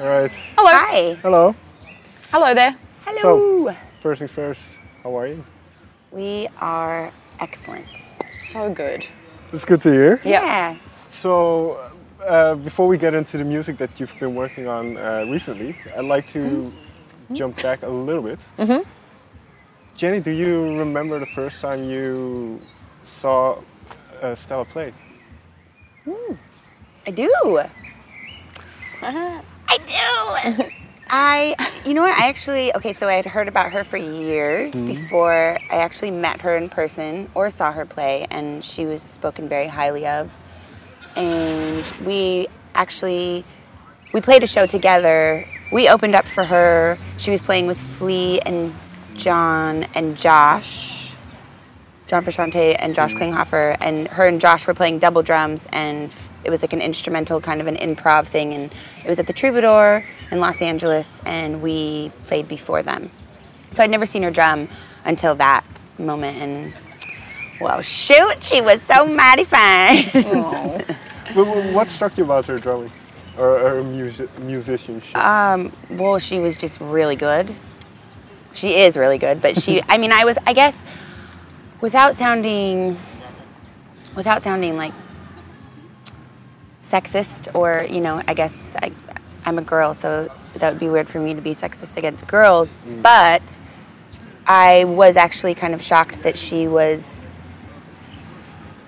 All right. Hello. Hi. Hello. Hello there. Hello. So, first things first, how are you? we are excellent. So good. It's good to hear. Yeah. So, uh, before we get into the music that you've been working on uh, recently, I'd like to Mm-hmm. jump back a little bit. Mm-hmm. Jenny, do you remember the first time you saw uh, Stella play? I do. I do. I, you know what? I actually, okay, so I had heard about her for years hmm? before I actually met her in person or saw her play, and she was spoken very highly of. And we actually, we played a show together. We opened up for her. She was playing with Flea and John and Josh. John Frusciante and Josh hmm? Klinghoffer, and her and Josh were playing double drums, and it was like an instrumental kind of an improv thing, and it was at the Troubadour in Los Angeles, and we played before them. So I'd never seen her drum until that moment, and well, shoot, she was so mighty fine. What struck you about her drumming or her music- musicianship? um, well, she was just really good. She is really good, but she, I mean, I was, I guess, without sounding, without sounding like sexist or, you know, I guess I, I'm a girl, so that would be weird for me to be sexist against girls, but I was actually kind of shocked that she was.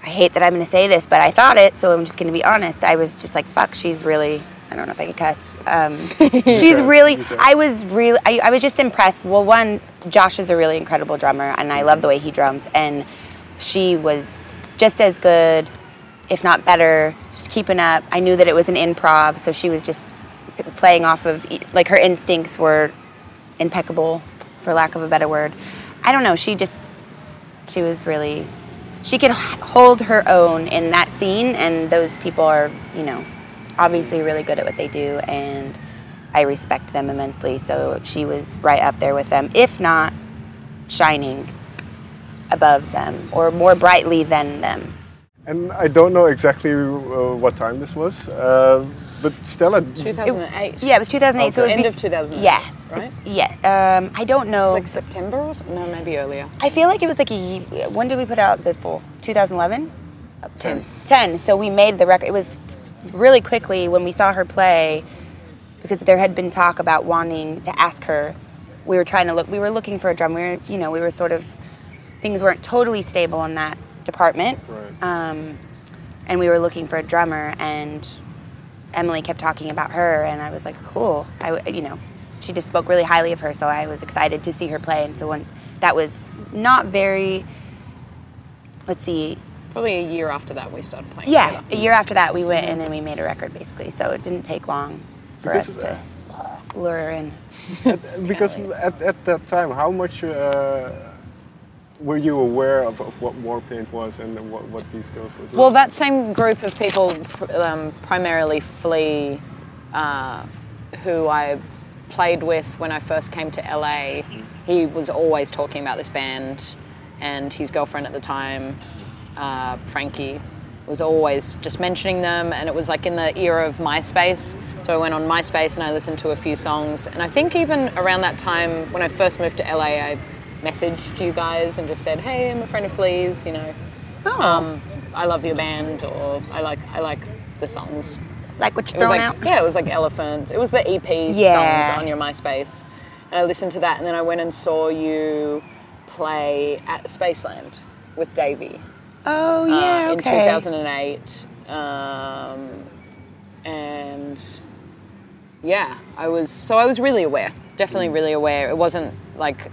I hate that I'm going to say this, but I thought it, so I'm just going to be honest. I was just like, fuck, she's really. I don't know if I can cuss. Um, she's can, really. I was really. I, I was just impressed. Well, one, Josh is a really incredible drummer, and I love the way he drums. And she was just as good, if not better, just keeping up. I knew that it was an improv, so she was just playing off of like her instincts were impeccable, for lack of a better word. I don't know. She just she was really she could hold her own in that scene, and those people are you know obviously really good at what they do, and I respect them immensely. So she was right up there with them, if not shining above them or more brightly than them. And I don't know exactly uh, what time this was, uh, but Stella. 2008. Yeah, it was 2008. So it was End bef- of 2008, Yeah. right? Yeah. Um, I don't know. It's like September or something? No, maybe earlier. I feel like it was like a. ye- When did we put out the full? 2011. 10. 10. So we made the record. It was really quickly when we saw her play, because there had been talk about wanting to ask her. We were trying to look. We were looking for a drum. We were, you know, we were sort of. Things weren't totally stable in that department. Right. Um, and we were looking for a drummer, and Emily kept talking about her, and I was like, cool. I, w- you know, she just spoke really highly of her, so I was excited to see her play. And so when that was not very, let's see, Probably a year after that we started playing. yeah, together. a year after that we went in and we made a record basically. So it didn't take long for Because, us to lure her in. because at, at that time, how much uh, were you aware of, of what Warpaint was and what, what these girls were doing? Well, that same group of people, um, primarily Flea, uh, who I played with when I first came to LA, he was always talking about this band, and his girlfriend at the time, uh, Frankie, was always just mentioning them. And it was like in the era of MySpace. So I went on MySpace and I listened to a few songs. And I think even around that time, when I first moved to LA, I messaged you guys and just said, "Hey, I'm a friend of Flea's," you know um, I love your band, or I like I like the songs. Like what you're was throwing like out? yeah, it was like Elephant. It was the EP Yeah. songs on your MySpace, and I listened to that, and then I went and saw you play at Spaceland with Davey Oh yeah, uh, in okay. 2008, um, and yeah, I was so I was really aware, definitely really aware. It wasn't like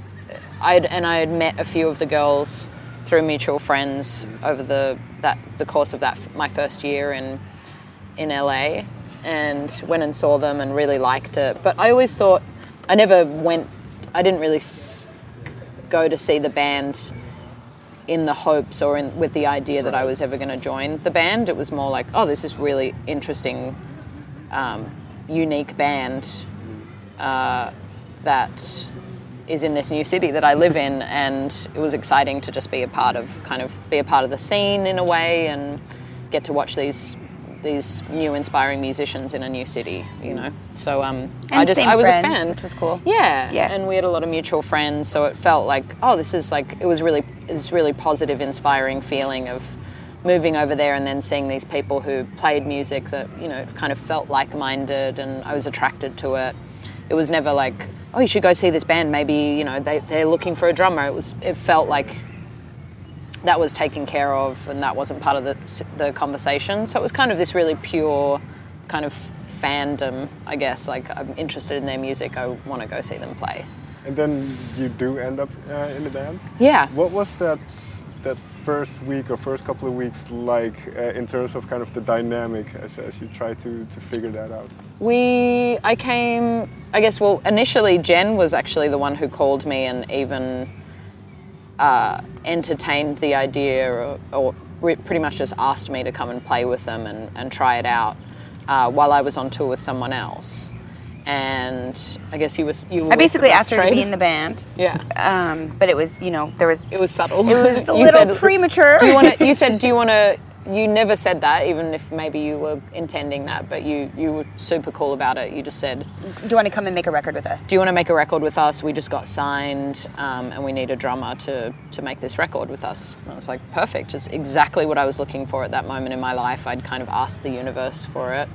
I'd and I had met a few of the girls through mutual friends over the that the course of that my first year in in LA, and went and saw them and really liked it. But I always thought I never went. I didn't really go to see the band in the hopes or in, with the idea that I was ever going to join the band. It was more like, oh, this is really interesting, um, unique band uh, that is in this new city that I live in, and it was exciting to just be a part of, kind of be a part of the scene in a way, and get to watch these these new inspiring musicians in a new city. You know, so um, I just I was friends, a fan, which was cool. Yeah, Yeah. and we had a lot of mutual friends, so it felt like oh, this is like it was really this really positive, inspiring feeling of moving over there and then seeing these people who played music that you know kind of felt like-minded, and I was attracted to it. It was never like oh, you should go see this band. Maybe you know they they're looking for a drummer. It was it felt like that was taken care of and that wasn't part of the, the conversation. So it was kind of this really pure kind of fandom, I guess. Like, I'm interested in their music, I want to go see them play. And then you do end up uh, in the band. Yeah. What was that that first week or first couple of weeks like uh, in terms of kind of the dynamic as, as you try to, to figure that out? We, I came, I guess, well, initially Jen was actually the one who called me and even uh, entertained the idea or, or pretty much just asked me to come and play with them and, and try it out uh, while I was on tour with someone else. And I guess you was you. Were I basically asked her to be in the band. Yeah. Um, but it was, you know, there was It was subtle. It was a little said- premature. Do you want to? You said, do you want to? You never said that, even if maybe you were intending that, but you you were super cool about it. You just said, Do you want to come and make a record with us? do you want to make a record with us? We just got signed, um, and we need a drummer to to make this record with us. And I was like, perfect. It's exactly what I was looking for at that moment in my life. I'd kind of asked the universe for it,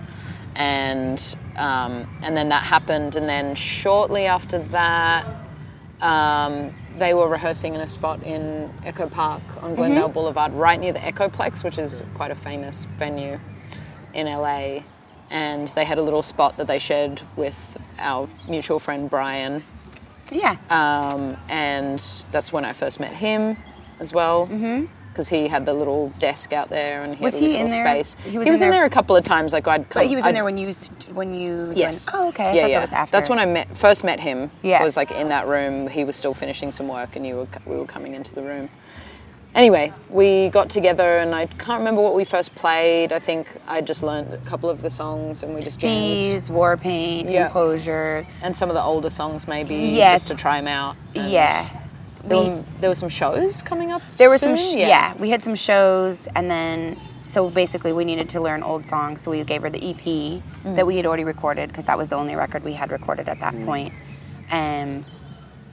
and um, and then that happened. And then shortly after that, um, they were rehearsing in a spot in Echo Park on Glendale Boulevard, right near the Echoplex, which is quite a famous venue in LA. And they had a little spot that they shared with our mutual friend Brian. yeah. Um, and that's when I first met him as well. Because he had the little desk out there and he Was had he in little there? space. He He was was, in there- there a couple of times. Like I'd come, but he was in I'd- there when you when you Yes. joined- oh, okay. I Yeah, thought yeah. that was after. That's when I met first met him. Yeah. Was like in that room. He was still finishing some work, and you were we were coming into the room. Anyway, we got together, and I can't remember what we first played. I think I just learned a couple of the songs, and we just jammed. Bees, War Paint, Yeah. Enclosure. And some of the older songs, maybe Yes. just to try them out. Yeah. There, We- were, there were some shows coming up. There were some, soon? sh- yeah. we had some shows, and then so basically we needed to learn old songs. So we gave her the EP Mm. that we had already recorded because that was the only record we had recorded at that point. And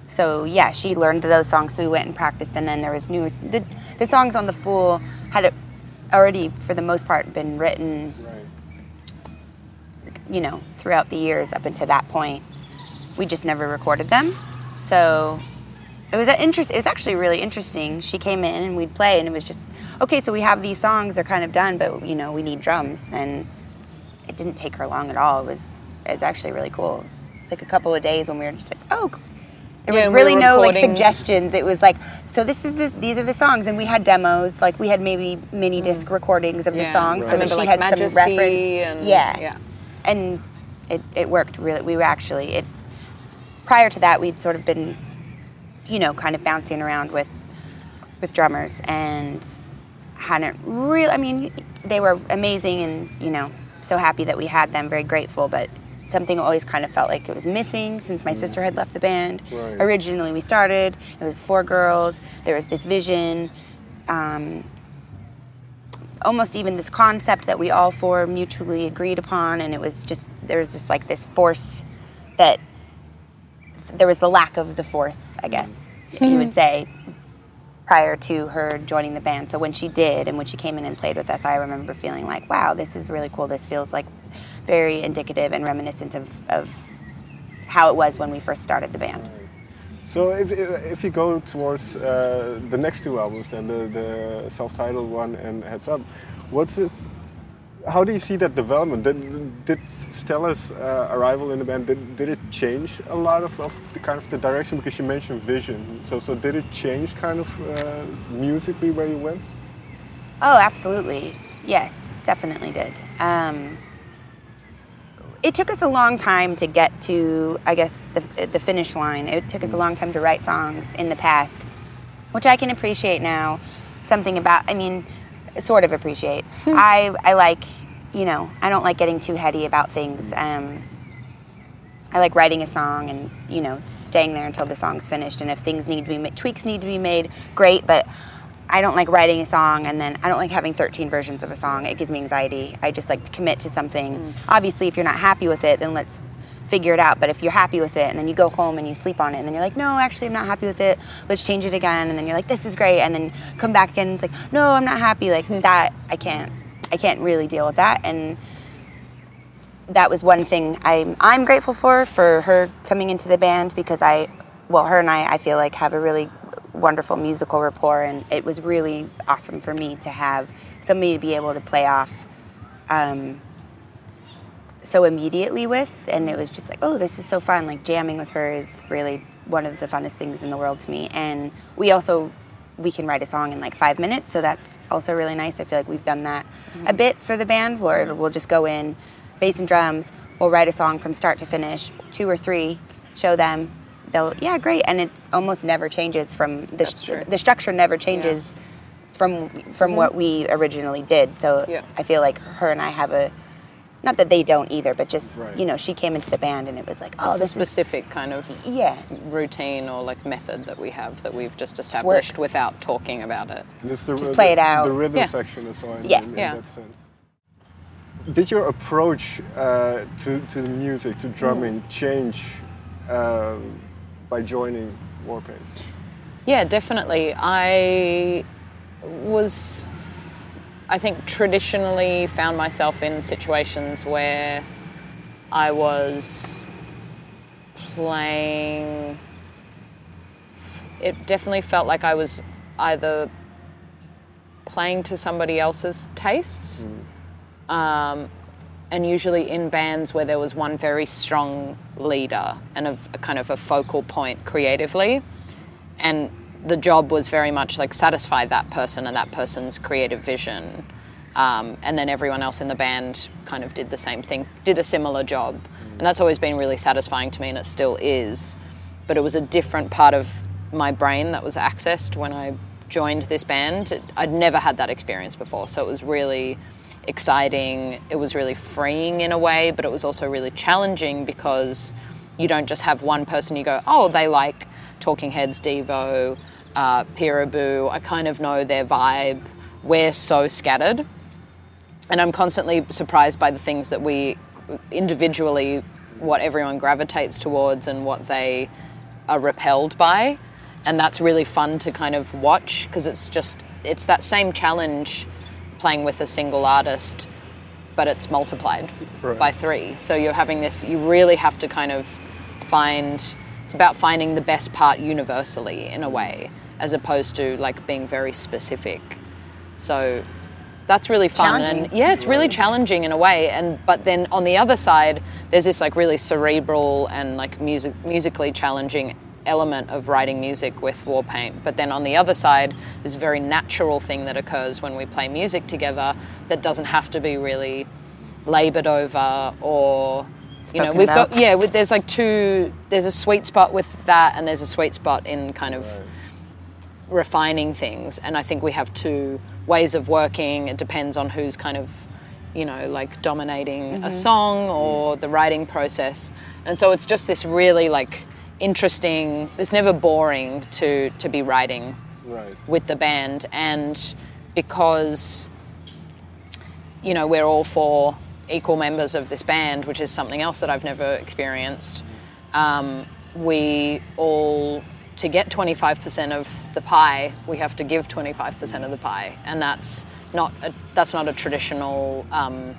so yeah, she learned those songs. So we went and practiced, and then there was new. The, the songs on the Fool had already, for the most part, been written. Right. You know, throughout the years up until that point, we just never recorded them. So it was interest. It was actually really interesting. She came in and we'd play, and it was just okay. So we have these songs; they're kind of done, but you know, we need drums, and it didn't take her long at all. It was it was actually really cool. It's like a couple of days when we were just like, oh. There Yeah, was we really were no like suggestions. It was like, so this is the, these are the songs, and we had demos. Like we had maybe mini disc recordings of the Mm. Songs, I so that she like, had Majesty some reference. and- yeah, yeah. and it, it worked really. We were actually it. Prior to that, we'd sort of been, you know, kind of bouncing around with with drummers and hadn't really. I mean, they were amazing, and you know, so happy that we had them. Very grateful, but something always kind of felt like it was missing since my sister had left the band. Right. Originally, we started. It was four girls. There was this vision. Um, almost even this concept that we all four mutually agreed upon and it was just there was this like this force that there was the lack of the force i guess you would say prior to her joining the band. So when she did and when she came in and played with us i remember feeling like wow this is really cool. This feels like very indicative and reminiscent of, of how it was when we first started the band. So if, if you go towards uh, the next two albums, then the, the self-titled one and Heads Up, what's it? How do you see that development? Did, did Stella's uh, arrival in the band did, did it change a lot of, of the kind of the direction? Because you mentioned vision. So so did it change kind of uh, musically where you went? Oh, absolutely. Yes, definitely did. Um, it took us a long time to get to, I guess, the, the finish line. It took us a long time to write songs in the past, which I can appreciate now. Something about, I mean, sort of appreciate. I, I like, you know, I don't like getting too heady about things. Um, I like writing a song and you know staying there until the song's finished. And if things need to be ma- tweaks need to be made, great. But I don't like writing a song and then I don't like having 13 versions of a song. It gives me anxiety. I just like to commit to something. Obviously, if you're not happy with it, then let's figure it out. But if you're happy with it and then you go home and you sleep on it and then you're like, no, actually, I'm not happy with it. Let's change it again. And then you're like, this is great. And then come back again and it's like, no, I'm not happy. Like that, I can't. I can't really deal with that. And that was one thing I'm, I'm grateful for for her coming into the band because I, well, her and I, I feel like have a really wonderful musical rapport, and it was really awesome for me to have somebody to be able to play off um, so immediately with, and it was just like, oh, this is so fun. Like jamming with her is really one of the funnest things in the world to me, and we also we can write a song in like five minutes, so that's also really nice. I feel like we've done that a mm-hmm. bit for the band, where we'll just go in, bass and drums, we'll write a song from start to finish, two or three, show them, they'll yeah great and it's almost never changes from the, true. the structure never changes from from mm-hmm. what we originally did so Yeah. i feel like her and i have a not that they don't either but just Right. you know she came into the band and it was like oh It's a this is specific kind of yeah routine or like method that we have that we've just established works. without talking about it. Just, the, Just the- play it out. The rhythm Yeah. section as well. In, Yeah. in, in Yeah. that sense. Did your approach uh, to, to the music, to drumming, Mm. change um, by joining Warpaint? Yeah, definitely. I was, I think, traditionally found myself in situations where I was playing. It definitely felt like I was either playing to somebody else's tastes, um, and usually in bands where there was one very strong leader and a, a kind of a focal point creatively and the job was very much like satisfy that person and that person's creative vision um, and then everyone else in the band kind of did the same thing did a similar job. And that's always been really satisfying to me and it still is. But it was a different part of my brain that was accessed when i joined this band. I'd never had that experience before so it was really exciting. It was really freeing in a way but it was also really challenging because you don't just have one person you go oh they like talking heads devo uh, Pere Ubu. i kind of know their vibe we're so scattered and i'm constantly surprised by the things that we individually what everyone gravitates towards and what they are repelled by and that's really fun to kind of watch because it's just it's that same challenge playing with a single artist but it's multiplied Right. by three so you're having this you really have to kind of find it's about finding the best part universally in a way as opposed to like being very specific. So that's really fun and yeah it's really challenging in a way and but then on the other side there's this like really cerebral and like music musically challenging element of writing music with warpaint but then on the other side this very natural thing that occurs when we play music together that doesn't have to be really labored over or you know we've about. got yeah there's like two there's a sweet spot with that and there's a sweet spot in kind of refining things and i think we have two ways of working. It depends on who's kind of you know like dominating a mm-hmm. song mm-hmm. or the writing process. And so it's just this really like interesting it's never boring to to be writing Right. with the band. And because you know we're all four equal members of this band which is something else that i've never experienced mm-hmm. um, we all to get 25% of the pie we have to give 25% of the pie. And that's not a, that's not a traditional um,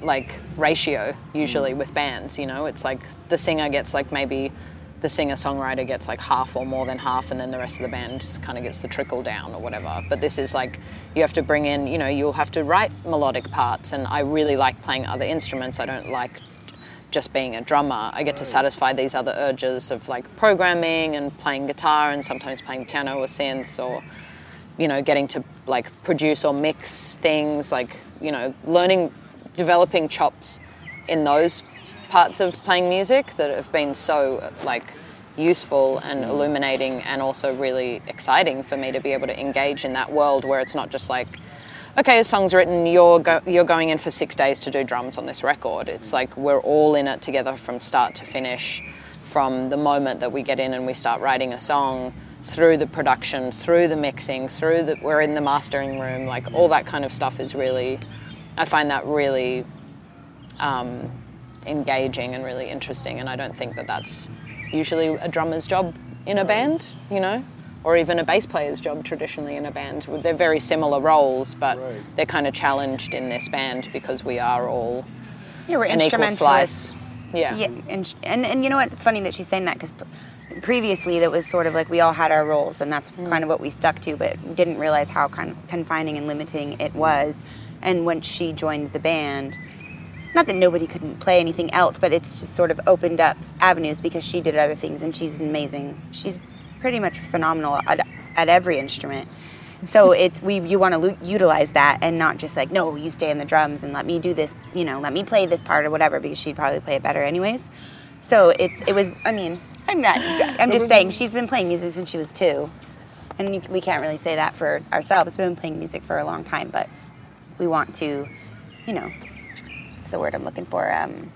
like ratio usually with bands you know? It's like the singer gets like maybe the singer songwriter gets like half or more than half and then the rest of the band kind of gets the trickle down or whatever. But this is like you have to bring in you know you'll have to write melodic parts and i really like playing other instruments. I don't like just being a drummer i get to satisfy these other urges of like programming and playing guitar and sometimes playing piano or synths or you know, getting to like produce or mix things, like, you know, learning, developing chops in those parts of playing music that have been so like useful and illuminating and also really exciting for me to be able to engage in that world where it's not just like, okay, a song's written, you're, go- you're going in for six days to do drums on this record. It's like we're all in it together from start to finish, from the moment that we get in and we start writing a song through the production, through the mixing, through the we're in the mastering room, like all that kind of stuff is really, I find that really um, engaging and really interesting. And I don't think that that's usually a drummer's job in a band, you know, or even a bass player's job traditionally in a band. They're very similar roles, but Right. they're kind of challenged in this band because we are all Yeah, we're an equal instrumentalists. slice. Yeah. Yeah, and, and and you know what? It's funny that she's saying that because previously that was sort of like we all had our roles, and that's Mm. kind of what we stuck to, but didn't realize how con- confining and limiting it was. And when she joined the band, not that nobody couldn't play anything else, but it's just sort of opened up avenues because she did other things, and she's amazing. She's pretty much phenomenal at, at every instrument. So it's we you want to lu- utilize that and not just like no you stay in the drums and let me do this you know let me play this part or whatever because she'd probably play it better anyways. So it it was I mean I'm not I'm just saying she's been playing music since she was two, and we can't really say that for ourselves. We've been playing music for a long time, but we want to, you know, what's the word I'm looking for? Um,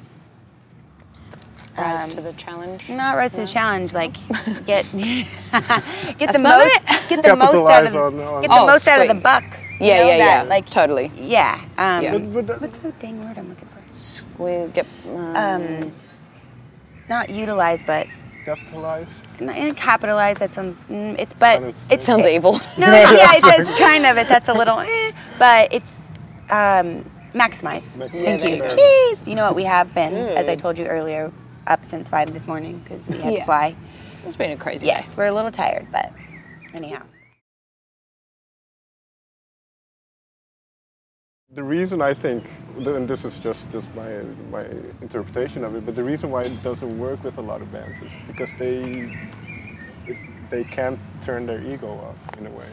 Rise Um, to the challenge. not rise to the challenge, like get get the most it? get the most out of Capitalize on- on- get the Oh, most out of the sweet. buck. you Yeah, know, yeah, that, yeah. Like totally. yeah. Um, Yeah. But, but that- What's the dang word I'm looking for? We get um, Um, not utilize, but capitalize. and capitalize. That sounds. mm, It's but Sounded- it's sounds evil. No, yeah, it does kind of. It that's a little, eh, but it's um, maximize. Maximize. Thank there you. you go. Cheese. You know what we have been, as I told you earlier, up since five this morning because we had Yeah. to fly. It's been a crazy Yes, we're a little tired, but anyhow. The reason I think, and this is just, just my, my interpretation of it, but the reason why it doesn't work with a lot of bands is because they it, they can't turn their ego off in a way.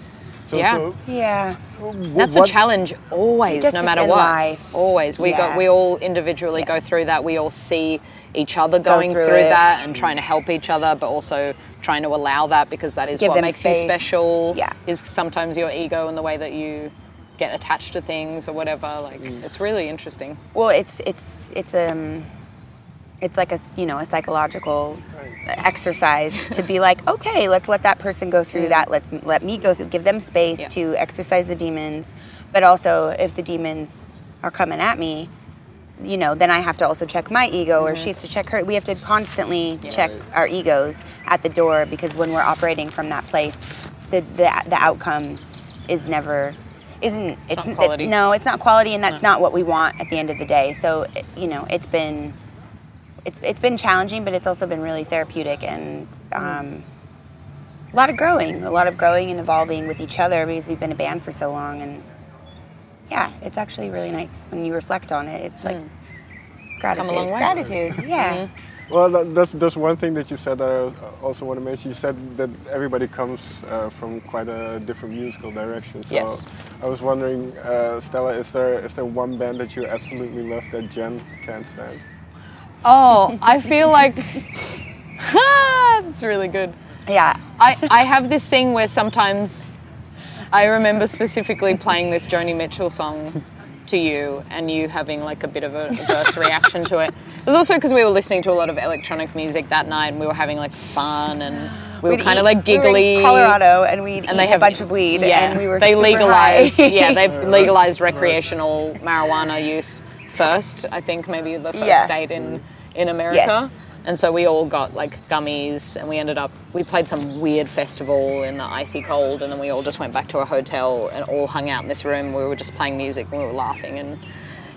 So, Yeah. so Yeah. wh- That's what- a challenge always, no matter in what. life. Always, we Yeah. go, we all individually go through that. We all see each other going through through, that and trying to help each other, but also trying to allow that because that is Give what makes space. you special. Yeah. Is sometimes your ego and the way that you get attached to things or whatever. Like it's really interesting. Well, it's it's it's um it's like a you know a psychological exercise to be like okay let's let that person go through that. Let's let me go through give them space Yeah. to exercise the demons. But also if the demons are coming at me you know then i have to also check my ego or mm-hmm. she has to check her we have to constantly check our egos at the door because when we're operating from that place the the, the outcome is never isn't It's not it- no it's not quality and that's not what we want at the end of the day. So you know it's been it's it's been challenging but it's also been really therapeutic and um, a lot of growing a lot of growing and evolving with each other because we've been a band for so long and yeah it's actually really nice when you reflect on it it's like gratitude long way. gratitude yeah Well, that, that's, that's one thing that you said that I also want to mention. You said that everybody comes uh, from quite a different musical direction. So Yes. I was wondering, uh, Stella, is there is there one band that you absolutely love that Jen can't stand? Oh, I feel like it's really good. yeah I, I have this thing where sometimes I remember specifically playing this Joni Mitchell song to you and you having like a bit of a adverse reaction to it. It was also because we were listening to a lot of electronic music that night and we were having like fun and we were We'd kind of eat- like we were in giggly. Colorado and we'd and they have a bunch of weed Yeah, and we were they super legalized. high. yeah, they've legalized recreational marijuana use first. I think maybe the first Yeah. state in in America. Yes. And so we all got like gummies, and we ended up we played some weird festival in the icy cold, and then we all just went back to a hotel and all hung out in this room. We were just playing music and we were laughing and.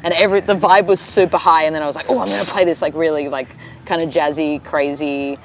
And every the vibe was super high, and then I was like, "Oh, I'm gonna play this like really like kind of jazzy, crazy,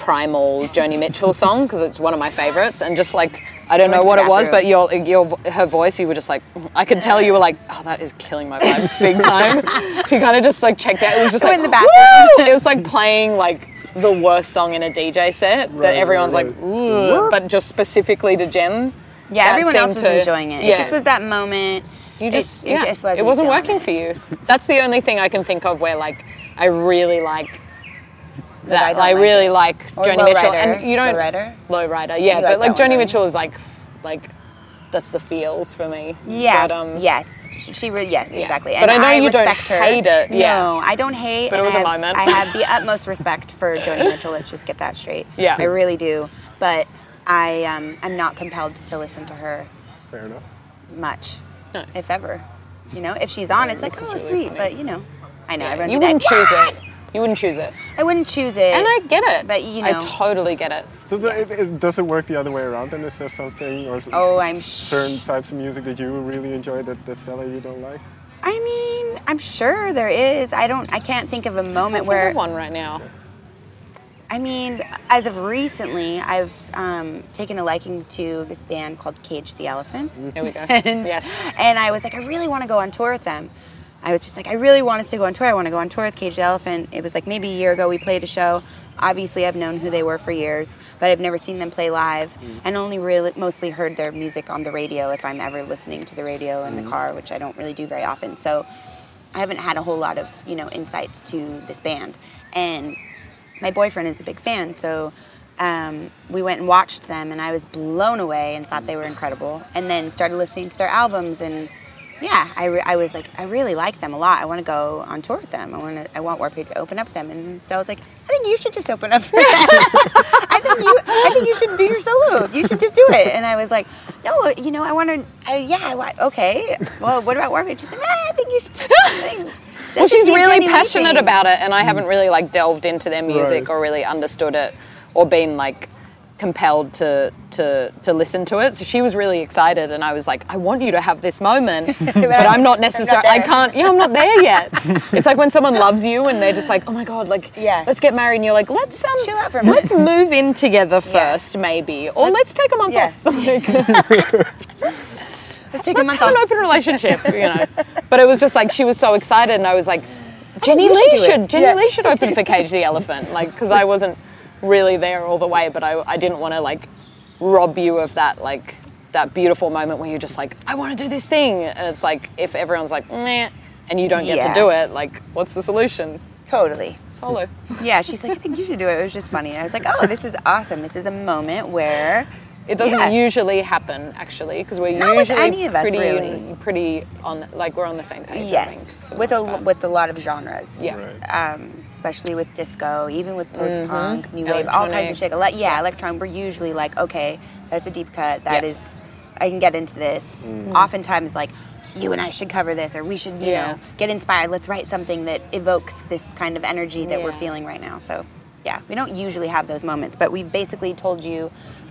primal Joni Mitchell song because it's one of my favorites." And just like I don't know what it was, but your your her voice, you were just like, I could tell you were like, "Oh, that is killing my vibe big time." she kind of just like checked out. It was just We're like in the bathroom. "Woo!" It was like playing like the worst song in a DJ set Right, that everyone's right, like, right. Ooh, but just specifically to Jen. yeah that everyone else seemed was to- enjoying it Yeah. it just was that moment You just, it yeah, just wasn't it wasn't working it. for you. That's the only thing I can think of where like I really like That I that. don't I, like really it. like Or Joni Low Mitchell, Rider. and you don't Low Rider? Low Rider, yeah, You but like like that one, Joni Mitchell is like like that's the feels for me. Yeah. but, um, yes. She re- yes, Yeah. exactly. But I know you don't respect her. hate it, yeah. No, I don't hate. But it was I a have, moment. I have the utmost respect for Joni Mitchell. Let's just get that straight. Yeah. I really do. But I um, I'm not compelled to listen to her Fair enough. much, No. if ever. You know, if she's on, it's like, oh, really sweet, funny. but you know, I know Yeah, everyone's you like, wouldn't choose "What?" it. You wouldn't choose it. I wouldn't choose it. And I get it. But, you know. I totally get it. So the, it, it, does it work the other way around? And is there something or s- Oh, I'm certain types of music that you really enjoy that, the seller you don't like? I mean, I'm sure there is. I don't. I can't think of a moment Think where. of one right now. I mean, as of recently, I've um, taken a liking to this band called Cage the Elephant. Here we go. and, yes. And I was like, I really want to go on tour with them. I was just like, I really want us to go on tour. I want to go on tour with Cage the Elephant. It was like maybe a year ago we played a show. Obviously, I've known who they were for years, but I've never seen them play live and only really mostly heard their music on the radio if I'm ever listening to the radio in the car, which I don't really do very often. So I haven't had a whole lot of, you know, insight to this band. And my boyfriend is a big fan, so um, we went and watched them, and I was blown away and thought they were incredible. And then started listening to their albums, and yeah, I, re- I was like, I really like them a lot. I want to go on tour with them. I want to, I want Warped to open up with them. And so I was like, I think you should just open up for them. I think you, I think you should do your solo. You should just do it. And I was like, no, you know, I want to. Uh, yeah, I wa- okay. Well, what about Warped? She's like, nah, I think you should. Just, Well, she's really passionate about. about it, and I haven't really like delved into their music Right. or really understood it or been like compelled to to to listen to it. So she was really excited, and I was like, I want you to have this moment, but I'm not necessarily. I can't. Yeah, I'm not there yet. it's like when someone loves you and they're just like, oh my god, like Yeah. let's get married, and you're like, let's um, Chill out for a minute. let's move in together Yeah. first, maybe, or let's, take a month yeah. off. Let's take a let's month have an open relationship, you know. But it was just like she was so excited, and I was like, Jenny you should Lee should, Jenny Yeah. Lee should open for Cage the Elephant, like because I wasn't really there all the way, but I, I didn't want to like rob you of that like that beautiful moment where you're just like, I want to do this thing, and it's like if everyone's like, meh, and you don't get Yeah. to do it, like what's the solution? Totally. Solo. Yeah, she's like, I think you should do it. It was just funny. I was like, oh, this is awesome. This is a moment where It doesn't Yeah. usually happen actually because we're Not usually any of us, pretty really. pretty on like we're on the same page. I yes, think, for the with a part. with a lot of genres. Yeah. Right. Um, especially with disco, even with post punk, new wave, all kinds Mm-hmm. Of shit. Ele- yeah, electronic. We're usually like, okay, that's a deep cut. That Yeah. is, I can get into this. Oftentimes, like. You and I should cover this, or we should, you Yeah. know, get inspired. Let's write something that evokes this kind of energy that we're feeling right now. So, yeah, we don't usually have those moments, but we've basically told you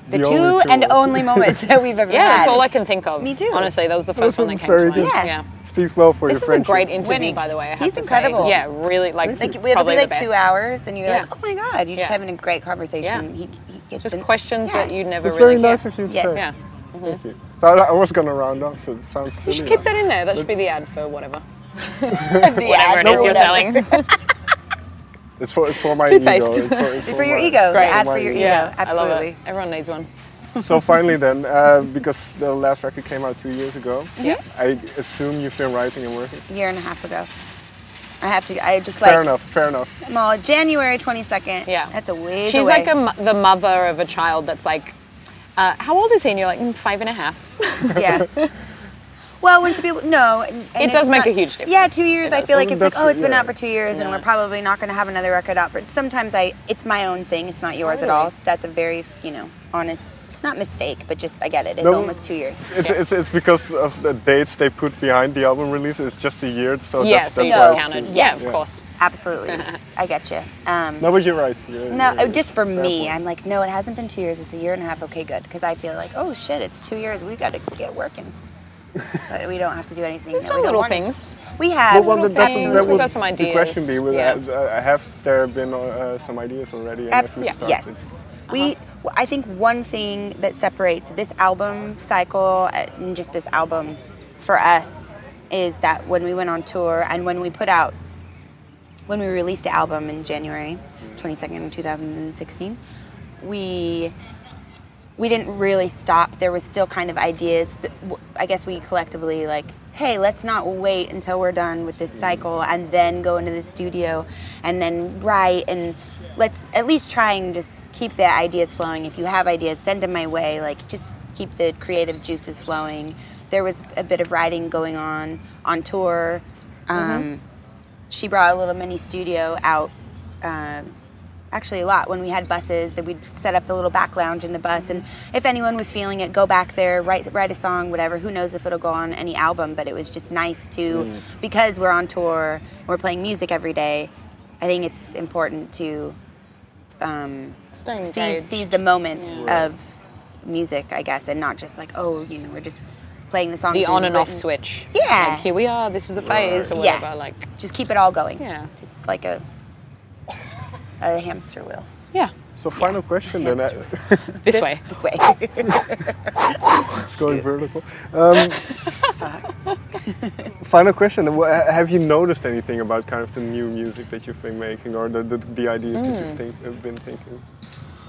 the, The two, only two. and only moments that we've ever Yeah, had. that's all I can think of. Me too. Honestly, that was the first This one that is came to very mind. good. Yeah. Speaks well for This your is a great interview, Winning. by the way. I have He's to incredible. Say. Yeah, really, like, Like it'll probably be like the best. two hours, and you're Yeah. like, oh my god, you're just having a great conversation. Yeah. He, he gets Just in- questions Yeah. that you never It's really very nice of you to Yes. say. Yeah. Thank mm-hmm. you. So I, I was gonna round up, so it sounds silly. You should keep now. that in there. That should be the ad for whatever. The Whatever ad it is for you're whatever. selling. It's for, it's for my Toothpaste. ego. It's for, it's For your my- ego, the Great. ad for your ego. yeah, Absolutely. I love it. Everyone needs one. So finally then, uh, because the last record came out two years ago, Yeah. I assume you've been writing and working. A Year and a half ago. I have to. I just like. fair enough, fair enough. Well, January twenty second. Yeah. That's a ways She's away. like a, the mother of a child that's like, uh, how old is he? And you're like, mm, five and a half. yeah. Well, when some people no, and, and It it's does make not- a huge difference. Yeah, two years. It I does. feel like it's like, oh, it's been yeah. out for two years, and we're probably not going to have another record out for. Sometimes I, it's my own thing. It's not yours at all. That's a very, you know, honest, not mistake, but just I get it. It's No. almost two years. It's, it's, it's because of the dates they put behind the album release. It's just a year, so yeah, that's, so that's you why just it's counted. two- Yeah, of Yeah. course. Absolutely, I get you. Um, No, but you're right. You're, No, you're- just for me, point. I'm like, no, it hasn't been two years. It's a year and a half. Okay, good, because I feel like, oh shit, it's two years. We've got to get working, but we don't have to do anything. We've that done we little things. We have. Well, well, little that's, things, that we've got some the question be, with, yeah. uh, have there been uh, some ideas already? And Ab- if we yeah. started- Yes. We, w- I think one thing that separates this album cycle uh, and just this album for us is that when we went on tour and when we put out, when we released the album in January 22nd, 2016, we we didn't really stop. There was still kind of ideas. That, I guess we collectively like, hey, let's not wait until we're done with this cycle and then go into the studio and then write and let's at least try and just keep the ideas flowing. If you have ideas, send them my way. Like just keep the creative juices flowing. There was a bit of writing going on on tour. Um, She brought a little mini studio out. Um, actually a lot when we had buses that we'd set up the little back lounge in the bus and if anyone was feeling it go back there write write a song whatever who knows if it'll go on any album but it was just nice to because we're on tour we're playing music every day i think it's important to um, Staying seize, engaged. seize the moment of music i guess and not just like oh you know we're just playing the songs The on and off written. switch. Yeah. Like, here we are. This is the phase or Yeah. whatever. Like, just keep it all going Yeah. just like a a hamster wheel yeah. So final question then. Hamster. uh, This, way. this way It's going vertical. Um, final question: Have you noticed anything about kind of the new music that you've been making, or the the, the ideas that you've think, have been thinking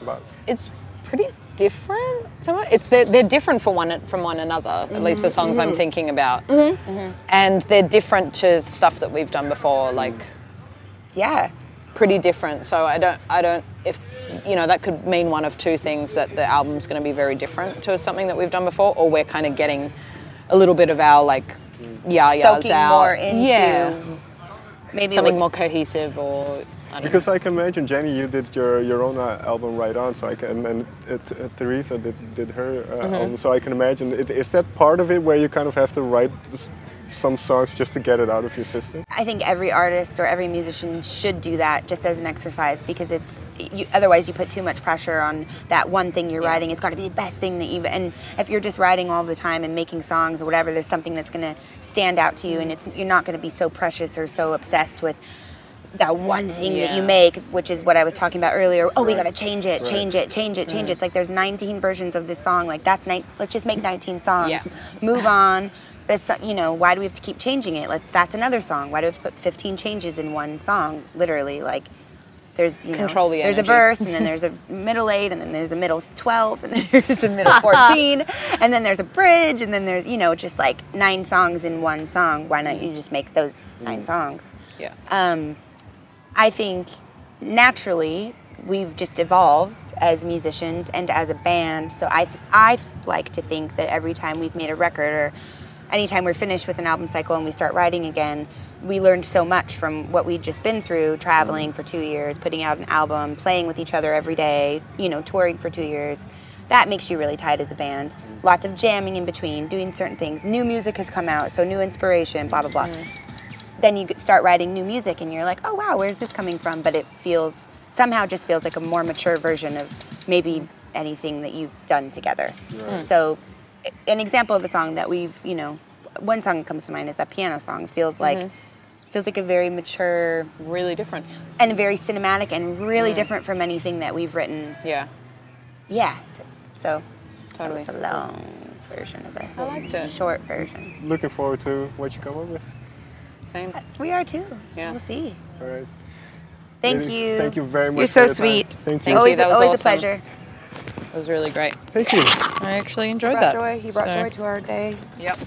about? It's pretty different. Somewhat. It's they're, they're different for one from one another. At least the songs I'm thinking about, Mm-hmm. and they're different to stuff that we've done before. Like yeah pretty different. So I don't, I don't, if you know, that could mean one of two things: that the album's going to be very different to something that we've done before, or we're kind of getting a little bit of our like yeah yeah soaking out. more into yeah, maybe something what- more cohesive, or I don't Because I can imagine, Jenny, you did your, your own uh, album right on, so I can, and it, uh, Theresa did, did her uh, Mm-hmm. album, so I can imagine. Is, is that part of it where you kind of have to write s- some songs just to get it out of your system? I think every artist or every musician should do that just as an exercise because it's you, otherwise you put too much pressure on that one thing you're writing. It's got to be the best thing that you've. and if you're just writing all the time and making songs or whatever, there's something that's going to stand out to you, and mm. it's you're not going to be so precious or so obsessed with that one thing that you make, which is what I was talking about earlier. Oh, we got to change it, Right. change it, change it, change it. Mm. It's like there's 19 versions of this song. Like that's ni- let's just make 19 songs. Yeah. Move on. This, you know, why do we have to keep changing it? Let's. That's another song. Why do we have to put 15 changes in one song? Literally, like there's you know, the there's a verse, and then there's a middle eight, and then there's a middle 12, and then there's a middle 14, and then there's a bridge, and then there's you know just like nine songs in one song. Why not you just make those nine songs? yeah. um, I think naturally we've just evolved as musicians and as a band. So I, th- I like to think that every time we've made a record or anytime we're finished with an album cycle and we start writing again, we learned so much from what we'd just been through traveling for two years, putting out an album, playing with each other every day, you know, touring for two years. That makes you really tight as a band. Lots of jamming in between, doing certain things. New music has come out, so new inspiration, blah, blah, blah mm-hmm. then you start writing new music and you're like, oh wow, where's this coming from? But it feels somehow just feels like a more mature version of maybe anything that you've done together. So, a- an example of a song that we've, you know, one song that comes to mind is that piano song. It feels like mm-hmm. feels like a very mature Really different. and very cinematic and really mm. different from anything that we've written. Yeah. Yeah. So Totally. that was a long version of it. I liked it. Short version. Looking forward to what you come up with. Same. Yes, we are too. Yeah. We'll see. All right. Thank Really, you. thank you very much You're so your time. sweet. Thank you. Thank you, always, that was always awesome. a pleasure. It was really great. Thank you. I actually enjoyed brought that. joy. He brought So, joy to our day. Yep.